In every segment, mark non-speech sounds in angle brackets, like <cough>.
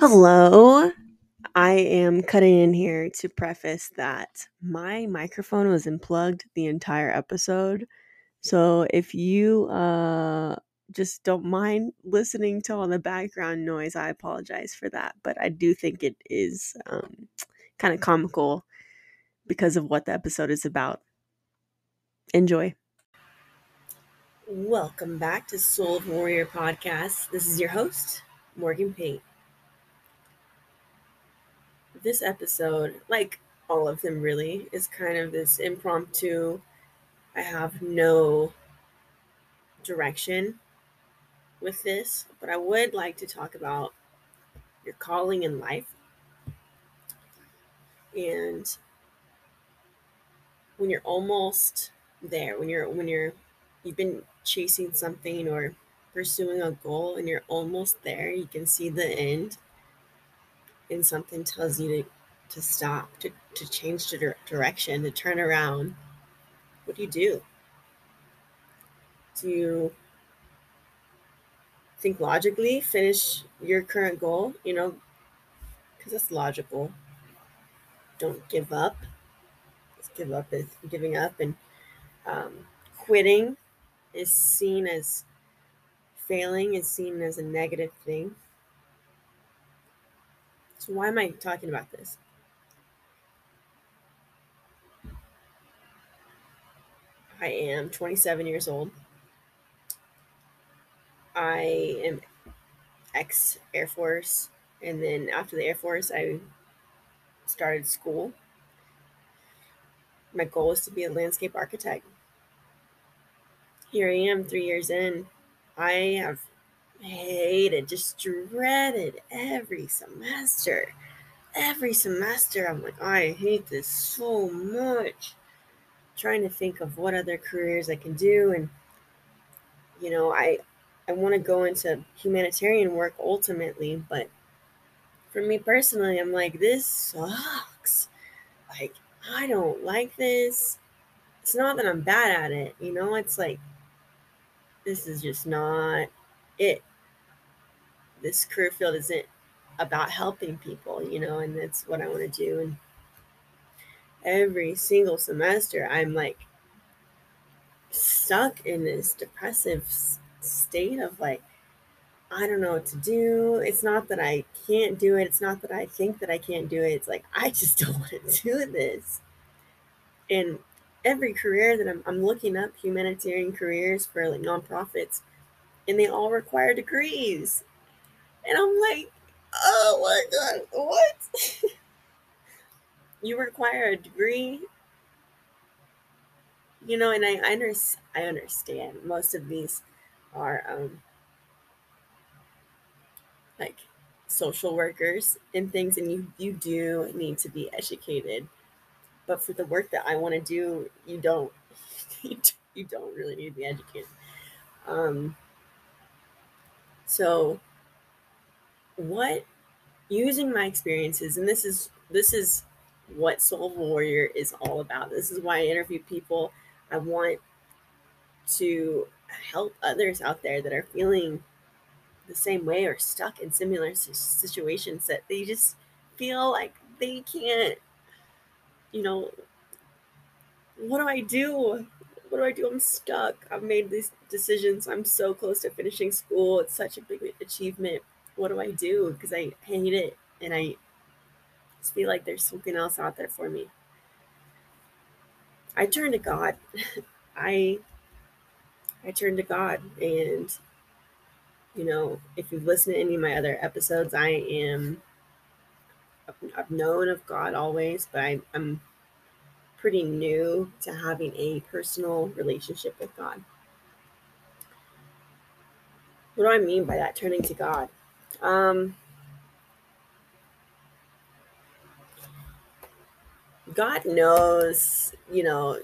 Hello. I am cutting in here to preface that my microphone was unplugged the entire episode. So if you uh just don't mind listening to all the background noise, I apologize for that, but I do think it is um kind of comical because of what the episode is about. Enjoy. Welcome back to Soul of Warrior podcast. This is your host, Morgan Pate this episode, like all of them really, is kind of this impromptu. I have no direction with this, but I would like to talk about your calling in life. And when you're almost there, when you're when you're you've been chasing something or pursuing a goal and you're almost there, you can see the end and something tells you to, to stop, to, to change the direction, to turn around, what do you do? Do you think logically, finish your current goal? You know, because that's logical. Don't give up. Let's give up is giving up, and um, quitting is seen as failing, is seen as a negative thing. So, why am I talking about this? I am 27 years old. I am ex Air Force. And then after the Air Force, I started school. My goal is to be a landscape architect. Here I am, three years in. I have hated, just dreaded every semester. Every semester, I'm like, I hate this so much. Trying to think of what other careers I can do, and you know, I I want to go into humanitarian work ultimately, but for me personally, I'm like, this sucks. Like, I don't like this. It's not that I'm bad at it, you know, it's like this is just not it this career field isn't about helping people, you know, and that's what I want to do. And every single semester, I'm like stuck in this depressive state of like, I don't know what to do. It's not that I can't do it. It's not that I think that I can't do it. It's like, I just <laughs> don't want to do this. And every career that I'm, I'm looking up humanitarian careers for like nonprofits, and they all require degrees. And I'm like, oh my God, what? <laughs> you require a degree? You know, and I, I, under, I understand most of these are um, like social workers and things, and you, you do need to be educated. But for the work that I want to do, <laughs> you don't. you don't really need to be educated. Um, so what using my experiences and this is this is what soul warrior is all about. This is why i interview people. I want to help others out there that are feeling the same way or stuck in similar situations that they just feel like they can't you know what do i do? What do i do? I'm stuck. I've made these decisions. I'm so close to finishing school. It's such a big achievement what do I do? Because I hate it and I just feel like there's something else out there for me. I turn to God. <laughs> I I turn to God and you know, if you've listened to any of my other episodes, I am I've known of God always, but I, I'm pretty new to having a personal relationship with God. What do I mean by that? Turning to God. Um, God knows, you know,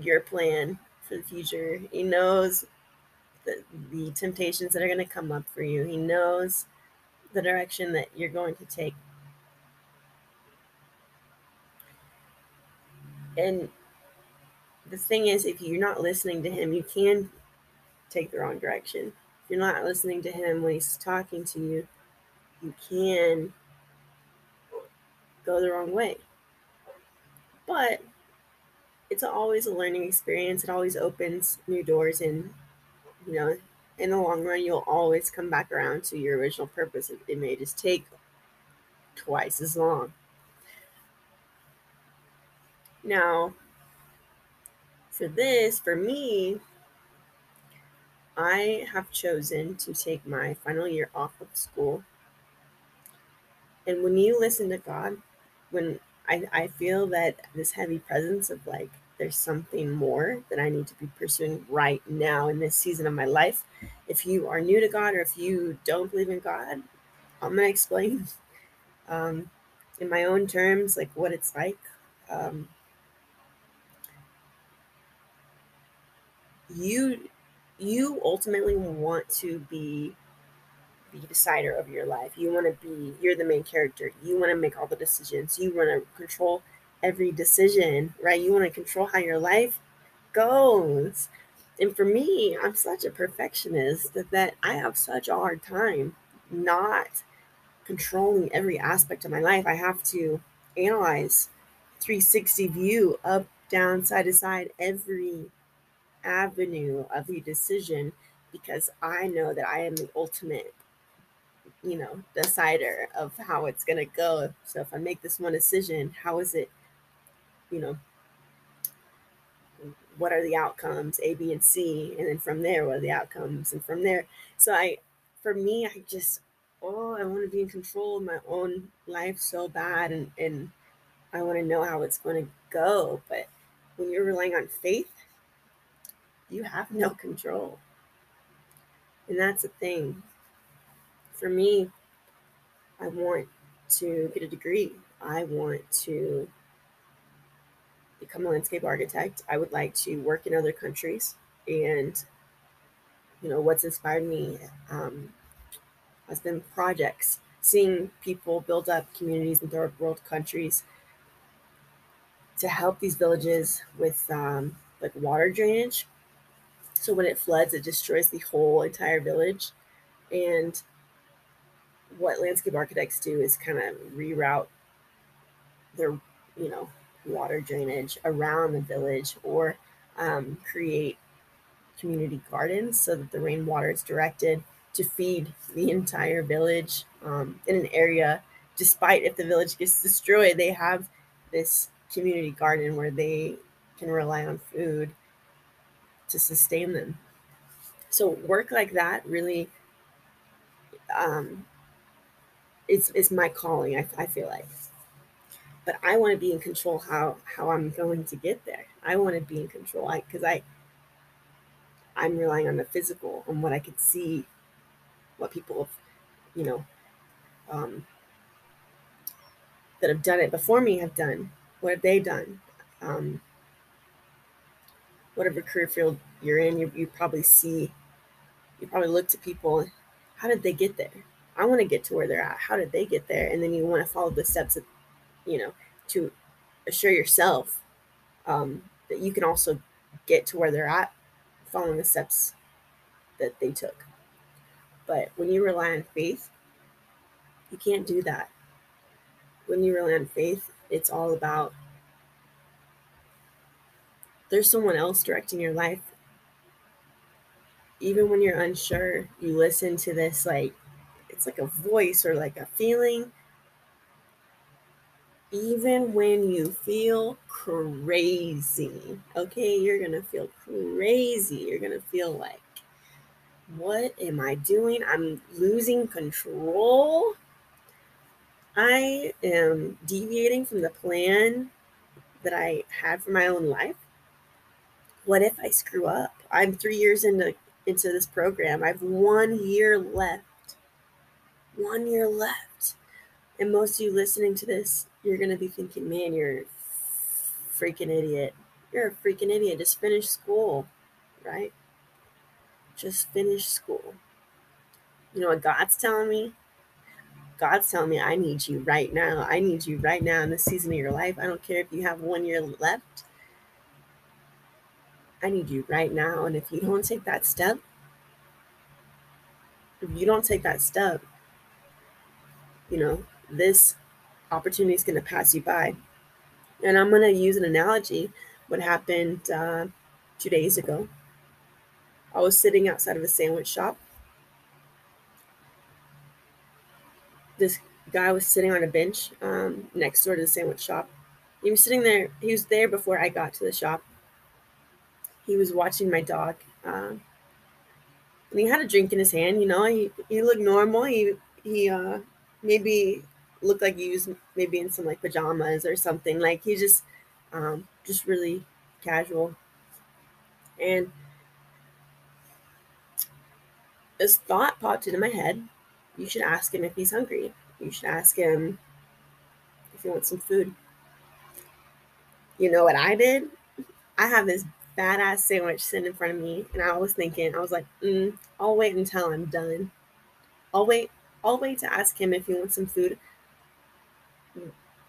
your plan for the future. He knows the, the temptations that are going to come up for you. He knows the direction that you're going to take. And the thing is, if you're not listening to him, you can take the wrong direction. If you're not listening to him when he's talking to you, you can go the wrong way. But it's always a learning experience. It always opens new doors, and you know, in the long run, you'll always come back around to your original purpose. It, it may just take twice as long. Now, for this, for me, I have chosen to take my final year off of school. And when you listen to God, when I, I feel that this heavy presence of like, there's something more that I need to be pursuing right now in this season of my life. If you are new to God or if you don't believe in God, I'm going to explain <laughs> um, in my own terms, like what it's like. Um, you you ultimately want to be the decider of your life. You want to be you're the main character. You want to make all the decisions. You want to control every decision, right? You want to control how your life goes. And for me, I'm such a perfectionist that, that I have such a hard time not controlling every aspect of my life. I have to analyze 360 view up, down, side to side, every avenue of the decision because I know that I am the ultimate, you know, decider of how it's going to go. So if I make this one decision, how is it, you know, what are the outcomes A, B, and C? And then from there, what are the outcomes? And from there, so I, for me, I just, oh, I want to be in control of my own life so bad. And, and I want to know how it's going to go. But when you're relying on faith, you have no control. And that's the thing. For me, I want to get a degree. I want to become a landscape architect. I would like to work in other countries. And, you know, what's inspired me um, has been projects, seeing people build up communities in third world countries to help these villages with um, like water drainage so when it floods, it destroys the whole entire village. And what landscape architects do is kind of reroute their, you know, water drainage around the village or um, create community gardens so that the rainwater is directed to feed the entire village um, in an area. Despite if the village gets destroyed, they have this community garden where they can rely on food to sustain them. So work like that really um, is is my calling. I, I feel like, but I want to be in control how how I'm going to get there. I want to be in control because I, I I'm relying on the physical, on what I could see, what people have, you know, um, that have done it before me have done. What have they done? Um, whatever career field you're in, you, you probably see, you probably look to people, how did they get there? I want to get to where they're at. How did they get there? And then you want to follow the steps, of, you know, to assure yourself um, that you can also get to where they're at, following the steps that they took. But when you rely on faith, you can't do that. When you rely on faith, it's all about there's someone else directing your life. Even when you're unsure you listen to this like it's like a voice or like a feeling. Even when you feel crazy okay you're gonna feel crazy. You're gonna feel like what am i doing? I'm losing control. I am deviating from the plan that i had for my own life what if I screw up? I'm three years into into this program. I have one year left. One year left. And most of you listening to this, you're gonna be thinking, man, you're freaking idiot. You're a freaking idiot. Just finish school, right? Just finish school. You know what God's telling me? God's telling me I need you right now. I need you right now in this season of your life. I don't care if you have one year left. I need you right now. And if you don't take that step, if you don't take that step, you know, this opportunity is going to pass you by. And I'm going to use an analogy. What happened uh, two days ago? I was sitting outside of a sandwich shop. This guy was sitting on a bench um, next door to the sandwich shop. He was sitting there. He was there before I got to the shop. He was watching my dog. Um, and he had a drink in his hand. You know, he, he looked normal. He he uh, maybe looked like he was maybe in some like pajamas or something. Like he just um, just really casual. And this thought popped into my head. You should ask him if he's hungry. You should ask him if he wants some food. You know what I did? I have this badass sandwich sitting in front of me, and I was thinking, I was like, mm, I'll wait until I'm done. I'll wait. I'll wait to ask him if he wants some food.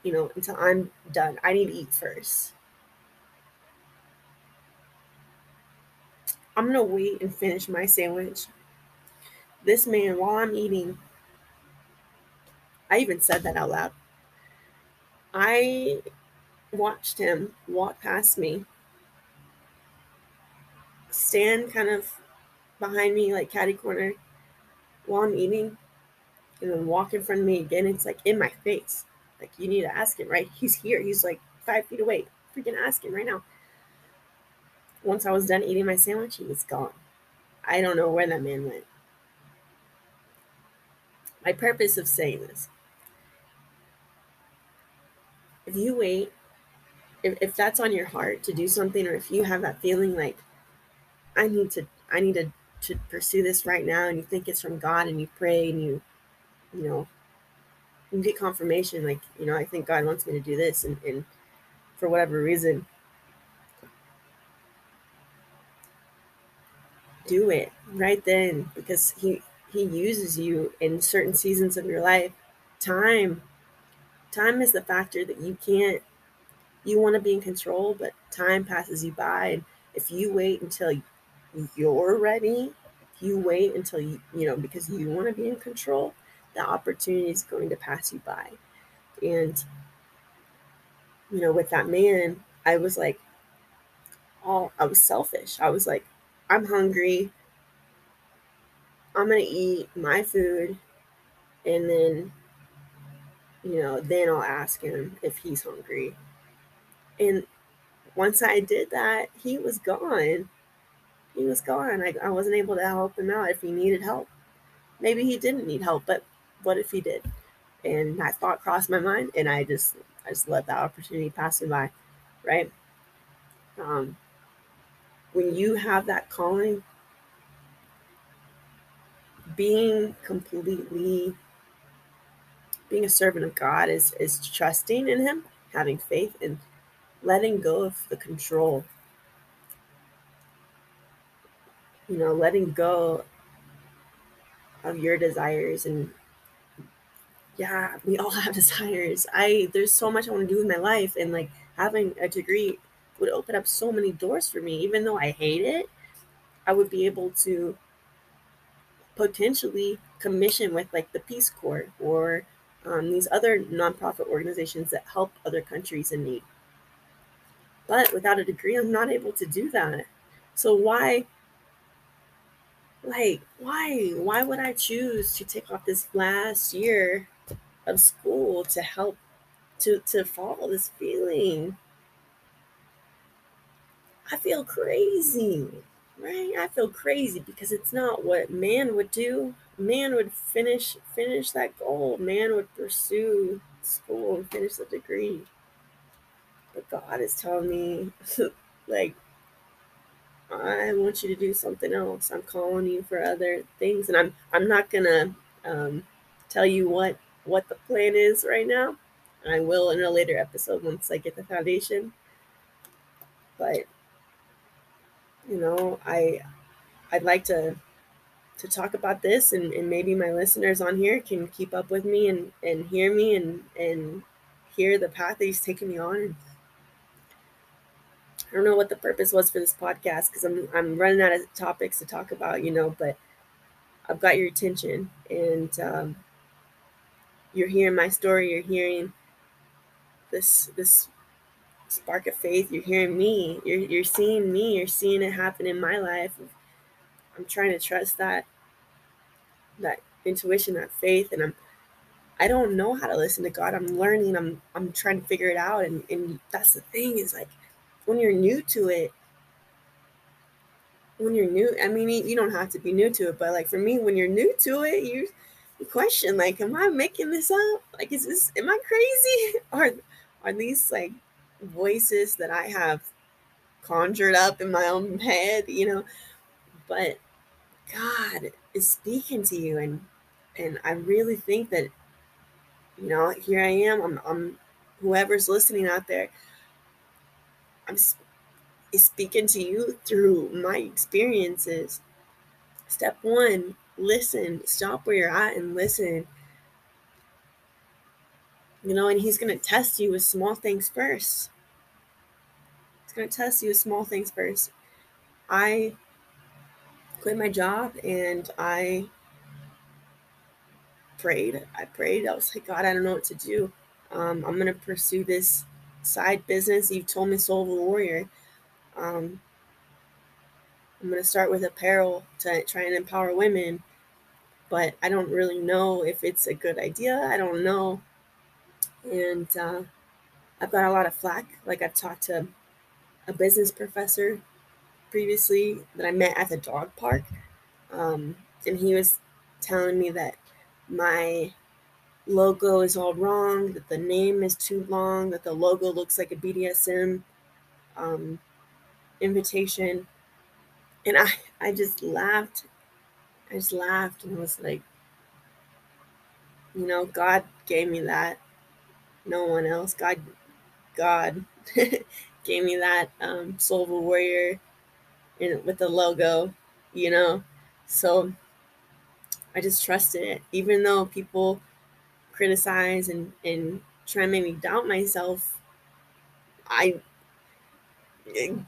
You know, until I'm done. I need to eat first. I'm gonna wait and finish my sandwich. This man, while I'm eating, I even said that out loud. I watched him walk past me stand kind of behind me, like caddy corner, while I'm eating, and then walk in front of me again. It's like in my face. Like, you need to ask him, right? He's here. He's like five feet away. Freaking ask him right now. Once I was done eating my sandwich, he was gone. I don't know where that man went. My purpose of saying this if you wait, if, if that's on your heart to do something, or if you have that feeling like, I need to I need to to pursue this right now and you think it's from God and you pray and you you know you get confirmation like you know I think God wants me to do this and, and for whatever reason do it right then because he he uses you in certain seasons of your life. Time time is the factor that you can't you want to be in control but time passes you by and if you wait until you're ready, you wait until you, you know, because you want to be in control, the opportunity is going to pass you by. And, you know, with that man, I was like, oh, I was selfish. I was like, I'm hungry. I'm going to eat my food. And then, you know, then I'll ask him if he's hungry. And once I did that, he was gone he was gone. I, I wasn't able to help him out if he needed help. Maybe he didn't need help, but what if he did? And that thought crossed my mind, and I just I just let that opportunity pass me by, right? Um, when you have that calling, being completely being a servant of God is is trusting in Him, having faith, and letting go of the control you know, letting go of your desires and yeah, we all <laughs> have desires. I there's so much I want to do with my life and like having a degree would open up so many doors for me even though I hate it. I would be able to potentially commission with like the Peace Corps or um, these other nonprofit organizations that help other countries in need. But without a degree, I'm not able to do that. So why like why? Why would i choose to take off this last year of school to help to to follow this feeling? I feel crazy right? I feel crazy because it's not what man would do. Man would finish finish that goal. Man would pursue school and finish the degree. But god is telling me <laughs> like I want you to do something else. I'm calling you for other things, and I'm I'm not gonna um, tell you what what the plan is right now. I will in a later episode once I get the foundation. But you know, I I'd like to to talk about this and, and maybe my listeners on here can keep up with me and, and hear me and, and hear the path that he's taking me on I don't know what the purpose was for this podcast because I'm I'm running out of topics to talk about, you know, but I've got your attention and um, you're hearing my story, you're hearing this this spark of faith, you're hearing me, you're you're seeing me, you're seeing it happen in my life. I'm trying to trust that that intuition, that faith, and I'm I don't know how to listen to God. I'm learning. I'm I'm trying to figure it out. And and that's the thing is like when you're new to it, when you're new, I mean you don't have to be new to it, but like for me, when you're new to it, you, question like, am I making this up? Like, is this am I crazy? <laughs> Are are these like voices that I have conjured up in my own head, you know? But God is speaking to you and and I really think that you know, here I am. I'm, I'm whoever's listening out there. I'm speaking to you through my experiences. Step one, listen. Stop where you're at and listen. You know, and he's going to test you with small things first. He's going to test you with small things first. I quit my job and I prayed. I prayed. I was like, God, I don't know what to do. Um, I'm going to pursue this side business. You've told me Soul of a Warrior. Um, I'm going to start with apparel to try and empower women, but I don't really know if it's a good idea. I don't know. And uh, I've got a lot of flack. Like I've talked to a business professor previously that I met at the dog park. Um, and he was telling me that my logo is all wrong, that the name is too long, that the logo looks like a BDSM um, invitation. And I, I just laughed. I just laughed and was like, you know, God gave me that. No one else. God, God <laughs> gave me that um, Soul of a Warrior in, with the logo, you know. So I just trusted it, even though people criticize and and try and make me doubt myself. I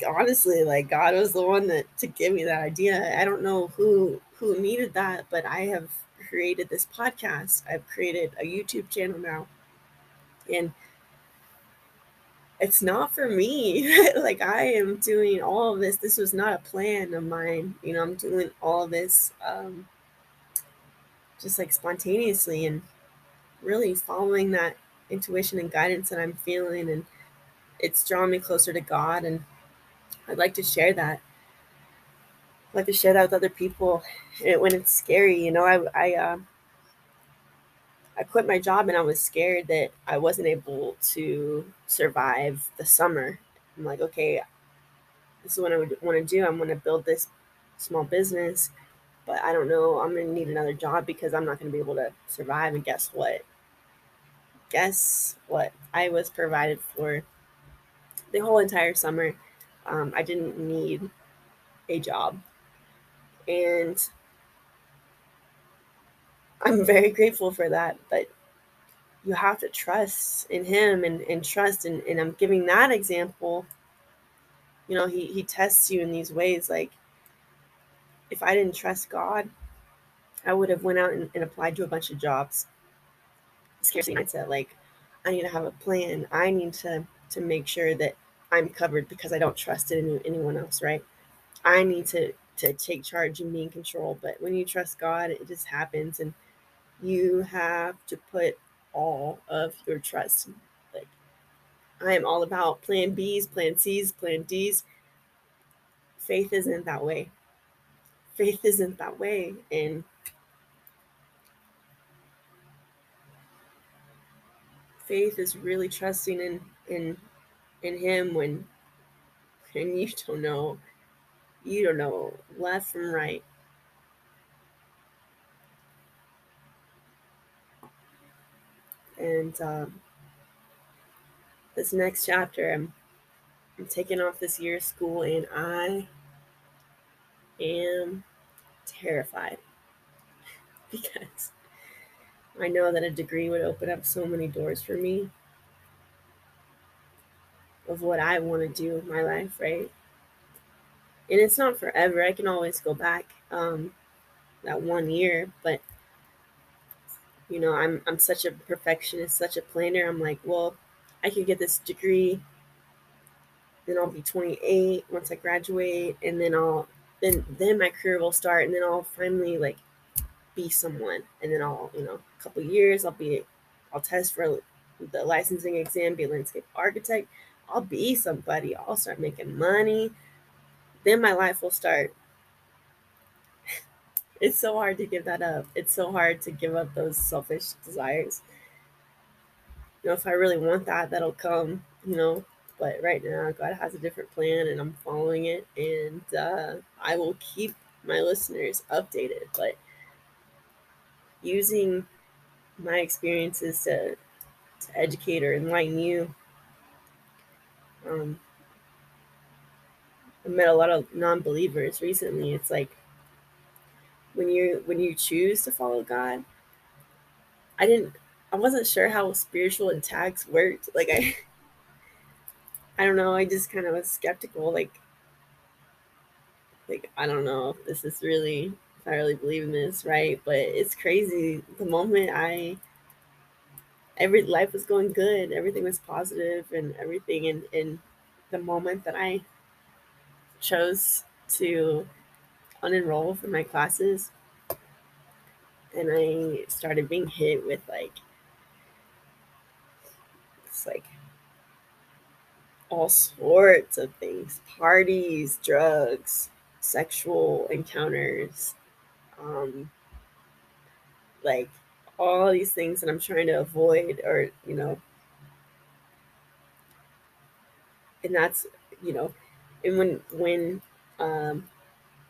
honestly like God was the one that to give me that idea. I don't know who who needed that, but I have created this podcast. I've created a YouTube channel now. And it's not for me. <laughs> like I am doing all of this. This was not a plan of mine. You know, I'm doing all this um just like spontaneously and really following that intuition and guidance that I'm feeling and it's drawing me closer to God and I'd like to share that. I'd like to share that with other people when it's scary. You know, I I uh, I quit my job and I was scared that I wasn't able to survive the summer. I'm like, okay, this is what I would want to do. I'm going to build this small business but I don't know. I'm gonna need another job because I'm not gonna be able to survive. And guess what? Guess what? I was provided for the whole entire summer. Um, I didn't need a job, and I'm very grateful for that. But you have to trust in Him and, and trust, and, and I'm giving that example. You know, He He tests you in these ways, like if I didn't trust God, I would have went out and, and applied to a bunch of jobs. Scarcity mindset, like I need to have a plan. I need to to make sure that I'm covered because I don't trust in anyone else, right? I need to to take charge and be in control. But when you trust God, it just happens, and you have to put all of your trust. Like I am all about Plan B's, Plan C's, Plan D's. Faith isn't that way faith isn't that way and faith is really trusting in in in him when and you don't know. You don't know. Left from right. And um, this next chapter i'm i'm taking off this year of school and i am terrified. <laughs> Because I know that a degree would open up so many doors for me of what I want to do with my life, right? And it's not forever. I can always go back um, that one year, but you know, I'm I'm such a perfectionist, such a planner. I'm like, well, I could get this degree, then I'll be 28 once I graduate, and then I'll then then my career will start, and then I'll finally like be someone, and then I'll you know a couple years I'll be I'll test for the licensing exam, be a landscape architect. I'll be somebody. I'll start making money. Then my life will start. <laughs> it's so hard to give that up. It's so hard to give up those selfish desires. You know, if I really want that, that'll come, you know. But right now, God has a different plan and I'm following it. And uh, I will keep my listeners updated. But using my experiences to, to educate or enlighten you um, I met a lot of non-believers recently. It's like when you when you choose to follow God, I didn't I wasn't sure how spiritual attacks worked. Like I I don't know, I just kind of was skeptical like like I don't know if this is really I really believe in this, right? But it's crazy. The moment I every life was going good, everything was positive and everything and the moment that I chose to unenroll from my classes and I started being hit with like it's like all sorts of things parties drugs sexual encounters um like all these things that i'm trying to avoid or you know. And that's you know and when when um,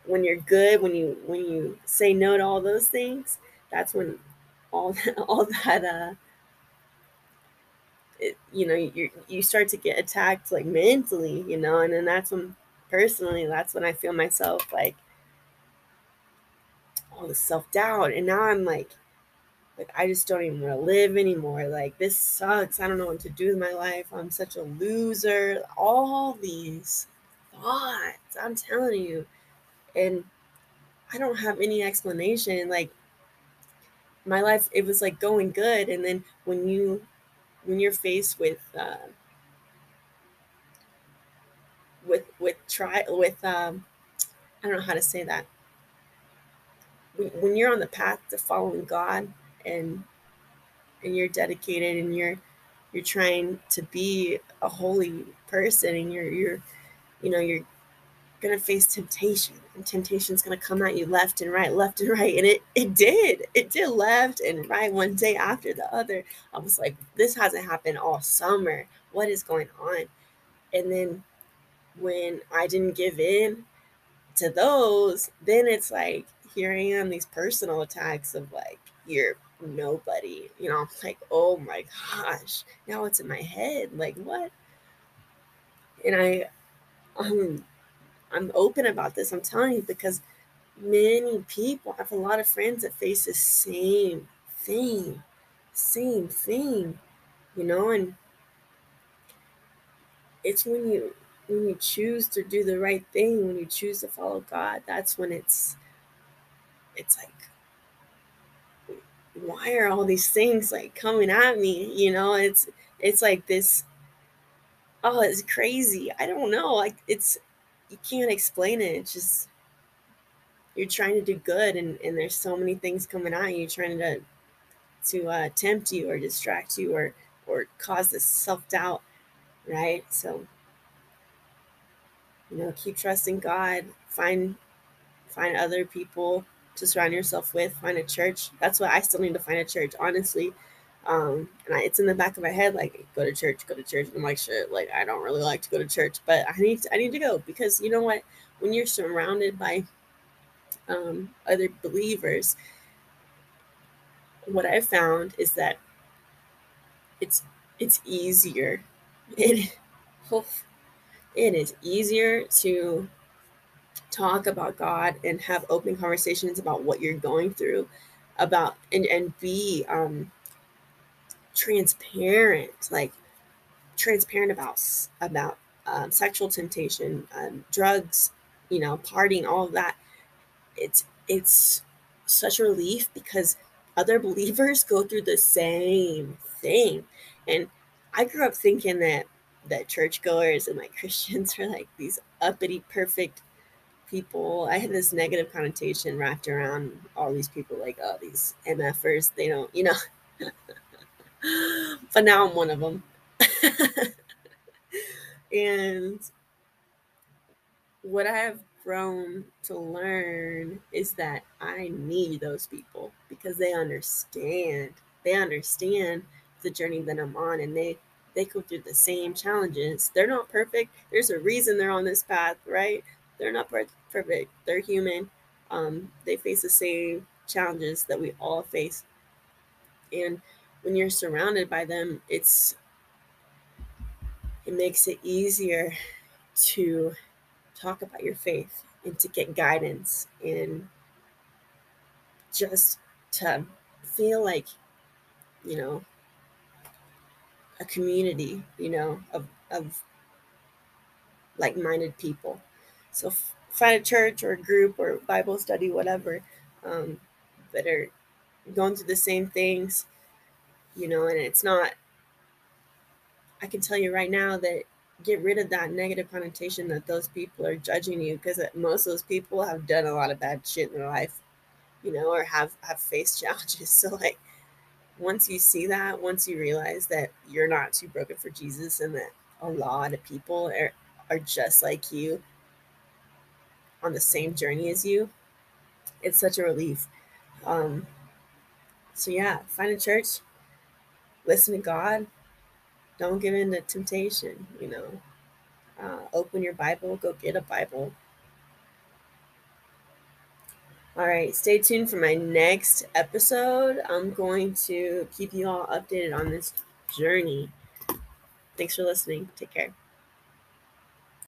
when you're good, when you when you say no to all those things, that's when all <laughs> all that uh, it, you know you you start to get attacked like mentally, you know, and then that's when personally that's when I feel myself like all the self doubt, and now I'm like like I just don't even want to live anymore. Like this sucks. I don't know what to do with my life. I'm such a loser. All these thoughts, I'm telling you. And I don't have any explanation. Like my life, it was like going good. And then when you, when you're faced with, uh, with, with try, with, um, I don't know how to say that. When, you're on the path to following God and, and you're dedicated and you're, you're trying to be a holy person and you're, you're, you know, you're to face temptation and temptation's to come at you left and right left and right. And it it did it did left and right one day after the other. I was like this hasn't happened all summer. What is going on? And then when i didn't give in to those then it's like these personal attacks of like you're nobody you know like oh my gosh now it's in my head like what and i um I'm open about this. I'm telling you because many people I have a lot of friends that face the same thing, same thing, you know, and it's when you when you choose to do the right thing, when you choose to follow God, that's when it's it's like why are all these things like coming at me? You know, it's it's like this oh, it's crazy. I don't know. Like it's you can't explain it. It's just you're trying to do good, and and there's so many things coming at you, trying to to uh, tempt you or distract you or or cause this self doubt, right? So you know, keep trusting God. Find find other people to surround yourself with. Find a church. That's what I still need to find a church, honestly. Um, and I, it's in the back of my head, like go to church, go to church. And I'm like, shit, like I don't really like to go to church, but I need to, I need to go because you know what? When you're surrounded by um, other believers, what I've found is that it's it's easier. <laughs> It it is easier to talk about God and have open conversations about what you're going through, about and and be um transparent, like transparent about about um, sexual temptation, um, drugs, you know, partying, all of that. It's it's such a relief because other <laughs> believers go through the same thing. And I grew up thinking that that churchgoers and like <laughs> Christians are like these uppity, perfect people. I had this negative connotation wrapped around all these people, like, oh, these MFers, they don't, you know. <laughs> but now I'm one of them. <laughs> and what I have grown to learn is that I need those people because they understand. They understand the journey that I'm on and they they go through the same challenges. They're not perfect. There's a reason they're on this path, right? They're not perfect. They're human. Um, they face the same challenges that we all face. And when you're surrounded by them, it's it makes it easier to talk about your faith and to get guidance and just to feel like you know a community you know of of like-minded people so find a church or a group or bible study whatever um, that are going through the same things you know and it's not i can tell you right now that get rid of that negative connotation that those people are judging you because most of those people have done a lot of bad shit in their life you know or have have faced <laughs> challenges. So like once you see that once you realize that you're not too broken for jesus and that a lot of people are are just like you on the same journey as you it's such a relief um so yeah find a church listen to god don't give in to temptation, you know. Uh, open your Bible, go get a Bible. All right, stay tuned for my next episode. I'm going to keep you all updated on this journey. Thanks for listening. Take care.